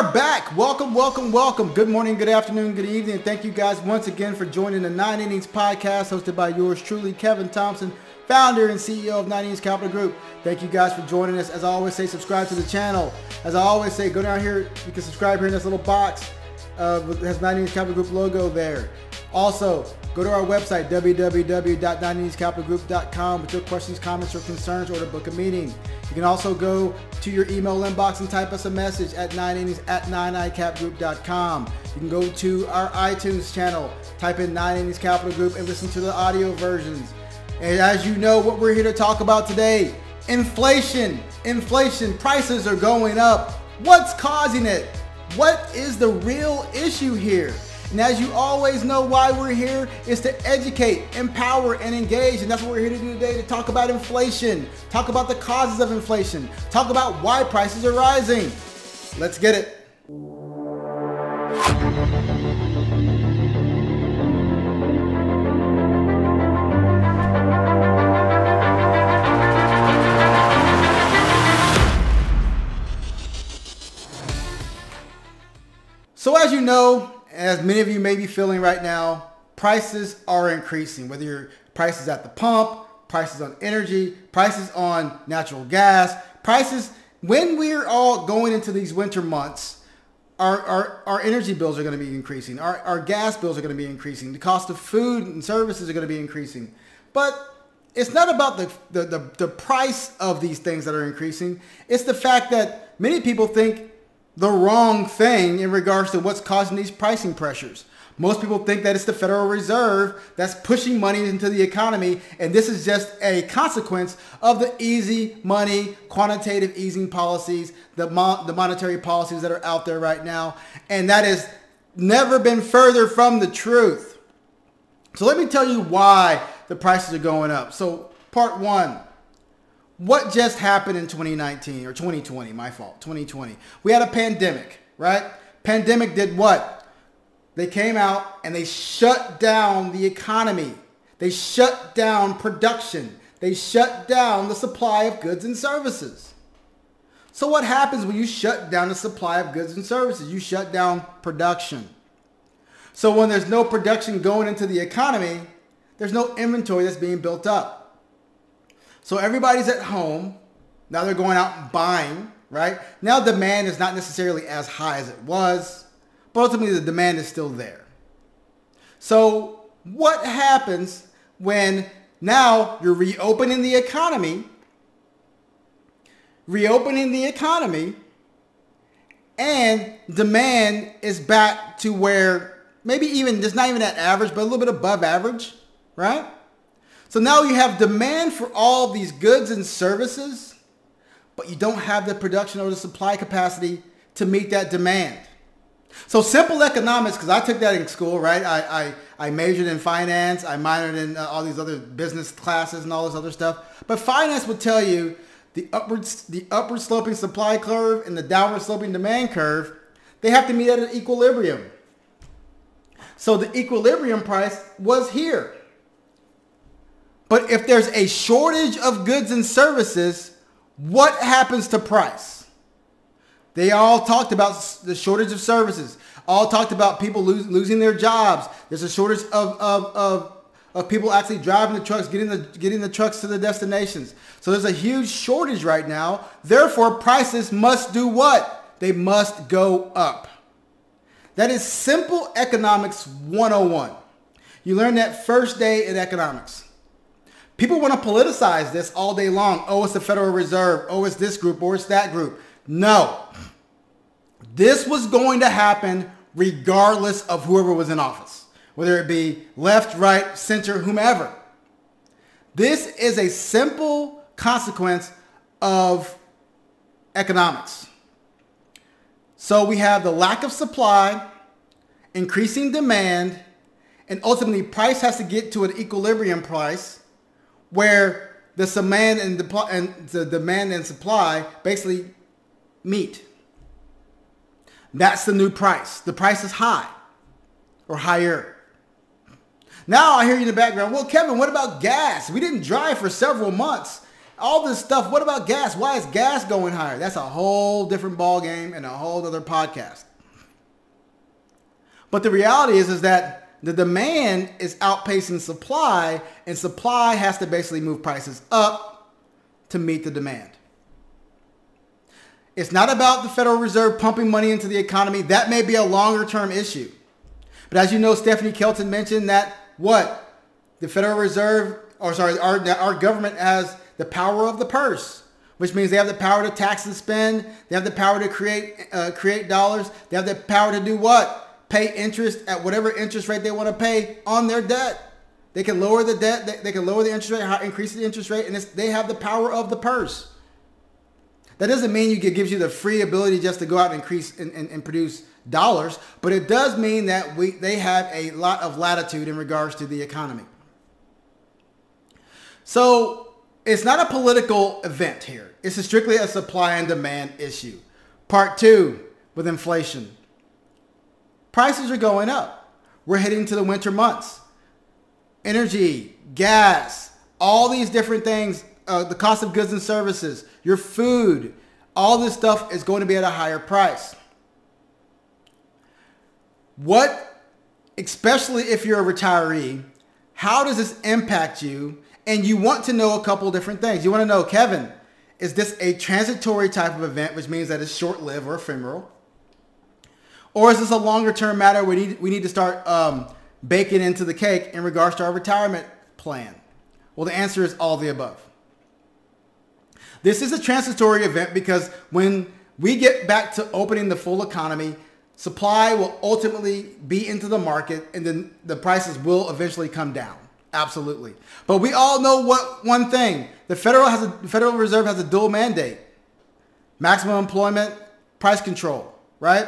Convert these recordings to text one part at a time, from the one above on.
are back. Welcome, welcome, welcome. Good morning, good afternoon, good evening. Thank you guys once again for joining the Nine Innings podcast hosted by yours truly, Kevin Thompson, founder and CEO of Nine Innings Capital Group. Thank you guys for joining us. As I always say, subscribe to the channel. As I always say, go down here. You can subscribe here in this little box. Uh, has Nine Innings Capital Group logo there. Also, go to our website, www.9inningscapitalgroup.com with your questions, comments, or concerns, or to book a meeting. You can also go to your email inbox and type us a message at 9innings at 9icapgroup.com. You can go to our iTunes channel, type in 9 Innings Capital Group, and listen to the audio versions. And as you know, what we're here to talk about today, inflation. Inflation, prices are going up. What's causing it? What is the real issue here? And as you always know why we're here is to educate, empower, and engage. And that's what we're here to do today to talk about inflation, talk about the causes of inflation, talk about why prices are rising. Let's get it. So as you know, as many of you may be feeling right now, prices are increasing. Whether your prices at the pump, prices on energy, prices on natural gas, prices when we're all going into these winter months, our, our, our energy bills are going to be increasing. Our, our gas bills are going to be increasing. The cost of food and services are going to be increasing. But it's not about the, the, the, the price of these things that are increasing. It's the fact that many people think the wrong thing in regards to what's causing these pricing pressures. Most people think that it's the Federal Reserve that's pushing money into the economy, and this is just a consequence of the easy money, quantitative easing policies, the, mo- the monetary policies that are out there right now, and that has never been further from the truth. So let me tell you why the prices are going up. So part one, what just happened in 2019 or 2020? My fault, 2020. We had a pandemic, right? Pandemic did what? They came out and they shut down the economy. They shut down production. They shut down the supply of goods and services. So what happens when you shut down the supply of goods and services? You shut down production. So when there's no production going into the economy, there's no inventory that's being built up. So everybody's at home. Now they're going out and buying, right? Now demand is not necessarily as high as it was, but ultimately the demand is still there. So what happens when now you're reopening the economy, reopening the economy, and demand is back to where maybe even, just not even at average, but a little bit above average, right? So now you have demand for all these goods and services, but you don't have the production or the supply capacity to meet that demand. So simple economics, because I took that in school, right? I, I, I majored in finance. I minored in uh, all these other business classes and all this other stuff. But finance would tell you the upward, the upward sloping supply curve and the downward sloping demand curve, they have to meet at an equilibrium. So the equilibrium price was here. But if there's a shortage of goods and services, what happens to price? They all talked about the shortage of services. All talked about people lose, losing their jobs. There's a shortage of, of, of, of people actually driving the trucks, getting the, getting the trucks to the destinations. So there's a huge shortage right now. Therefore, prices must do what? They must go up. That is simple economics 101. You learn that first day in economics. People want to politicize this all day long. Oh, it's the Federal Reserve. Oh, it's this group or it's that group. No. This was going to happen regardless of whoever was in office, whether it be left, right, center, whomever. This is a simple consequence of economics. So we have the lack of supply, increasing demand, and ultimately price has to get to an equilibrium price where the demand and the, and the demand and supply basically meet. That's the new price. The price is high or higher. Now I hear you in the background. Well, Kevin, what about gas? We didn't drive for several months. all this stuff. What about gas? Why is gas going higher? That's a whole different ball game and a whole other podcast. But the reality is, is that the demand is outpacing supply, and supply has to basically move prices up to meet the demand. It's not about the Federal Reserve pumping money into the economy. That may be a longer term issue. But as you know, Stephanie Kelton mentioned that what? The Federal Reserve, or sorry, our, our government has the power of the purse, which means they have the power to tax and spend. They have the power to create, uh, create dollars. They have the power to do what? Pay interest at whatever interest rate they want to pay on their debt. They can lower the debt. They, they can lower the interest rate, increase the interest rate, and they have the power of the purse. That doesn't mean you, it gives you the free ability just to go out and increase and, and, and produce dollars, but it does mean that we they have a lot of latitude in regards to the economy. So it's not a political event here. It's a strictly a supply and demand issue. Part two with inflation. Prices are going up. We're heading to the winter months. Energy, gas, all these different things, uh, the cost of goods and services, your food, all this stuff is going to be at a higher price. What, especially if you're a retiree, how does this impact you? And you want to know a couple different things. You want to know, Kevin, is this a transitory type of event, which means that it's short-lived or ephemeral? Or is this a longer term matter we need, we need to start um, baking into the cake in regards to our retirement plan? Well, the answer is all the above. This is a transitory event because when we get back to opening the full economy, supply will ultimately be into the market and then the prices will eventually come down. Absolutely. But we all know what one thing. The Federal has a the Federal Reserve has a dual mandate. Maximum employment, price control, right?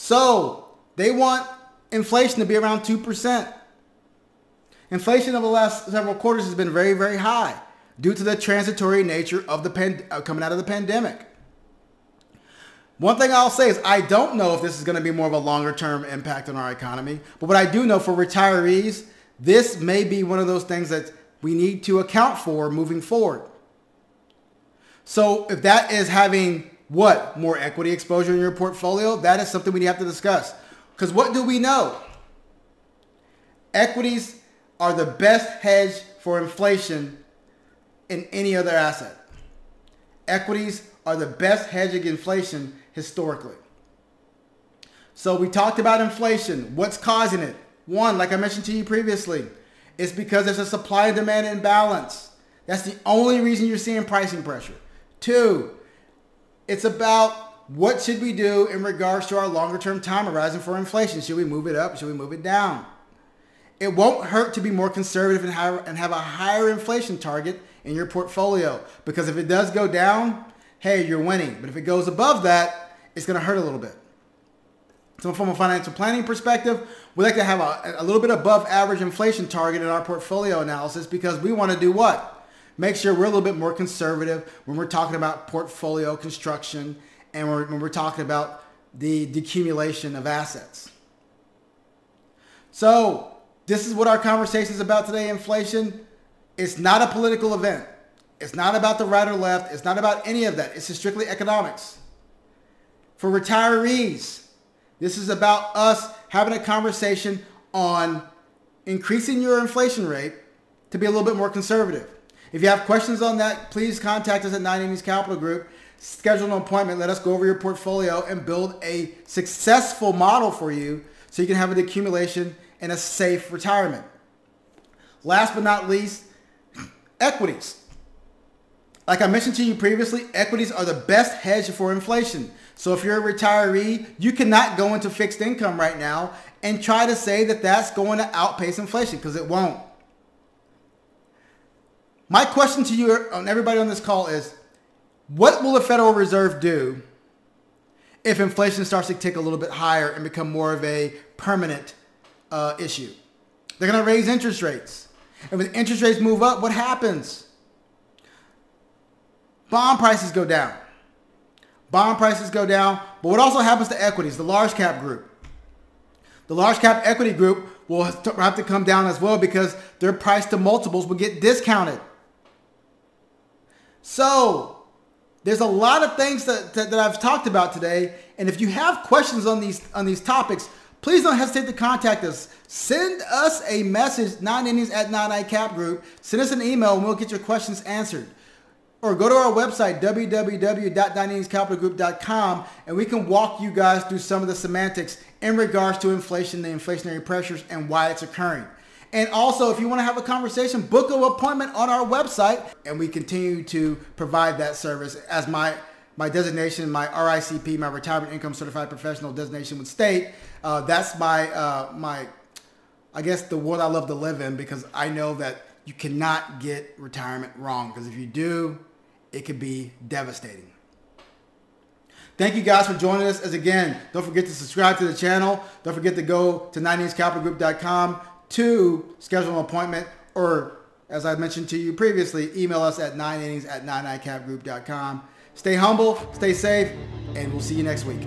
So they want inflation to be around 2%. Inflation over the last several quarters has been very, very high due to the transitory nature of the pan- uh, coming out of the pandemic. One thing I'll say is I don't know if this is going to be more of a longer term impact on our economy, but what I do know for retirees, this may be one of those things that we need to account for moving forward. So if that is having what? More equity exposure in your portfolio? That is something we have to discuss. Because what do we know? Equities are the best hedge for inflation in any other asset. Equities are the best hedge against inflation historically. So we talked about inflation. What's causing it? One, like I mentioned to you previously, it's because there's a supply and demand imbalance. That's the only reason you're seeing pricing pressure. Two, it's about what should we do in regards to our longer term time horizon for inflation? Should we move it up? Should we move it down? It won't hurt to be more conservative and, higher, and have a higher inflation target in your portfolio because if it does go down, hey, you're winning. But if it goes above that, it's going to hurt a little bit. So from a financial planning perspective, we like to have a, a little bit above average inflation target in our portfolio analysis because we want to do what? Make sure we're a little bit more conservative when we're talking about portfolio construction and when we're talking about the decumulation of assets. So this is what our conversation is about today, inflation. It's not a political event. It's not about the right or left. It's not about any of that. It's strictly economics. For retirees, this is about us having a conversation on increasing your inflation rate to be a little bit more conservative. If you have questions on that, please contact us at 9 Innings Capital Group. Schedule an appointment. Let us go over your portfolio and build a successful model for you so you can have an accumulation and a safe retirement. Last but not least, equities. Like I mentioned to you previously, equities are the best hedge for inflation. So if you're a retiree, you cannot go into fixed income right now and try to say that that's going to outpace inflation because it won't. My question to you and everybody on this call is, what will the Federal Reserve do if inflation starts to tick a little bit higher and become more of a permanent uh, issue? They're going to raise interest rates. And when interest rates move up, what happens? Bond prices go down. Bond prices go down. But what also happens to equities, the large cap group? The large cap equity group will have to come down as well because their price to multiples will get discounted. So there's a lot of things that, that, that I've talked about today. And if you have questions on these on these topics, please don't hesitate to contact us. Send us a message, 9 innings at 9 Cap Group. Send us an email and we'll get your questions answered. Or go to our website, www.9inningscapitalgroup.com, and we can walk you guys through some of the semantics in regards to inflation, the inflationary pressures, and why it's occurring. And also, if you want to have a conversation, book an appointment on our website, and we continue to provide that service as my my designation, my RICP, my Retirement Income Certified Professional designation would state. Uh, that's my uh, my, I guess the world I love to live in because I know that you cannot get retirement wrong because if you do, it could be devastating. Thank you guys for joining us. As again, don't forget to subscribe to the channel. Don't forget to go to 9inningscapitalgroup.com to schedule an appointment or as I mentioned to you previously, email us at 9innings at 9icapgroup.com. Stay humble, stay safe, and we'll see you next week.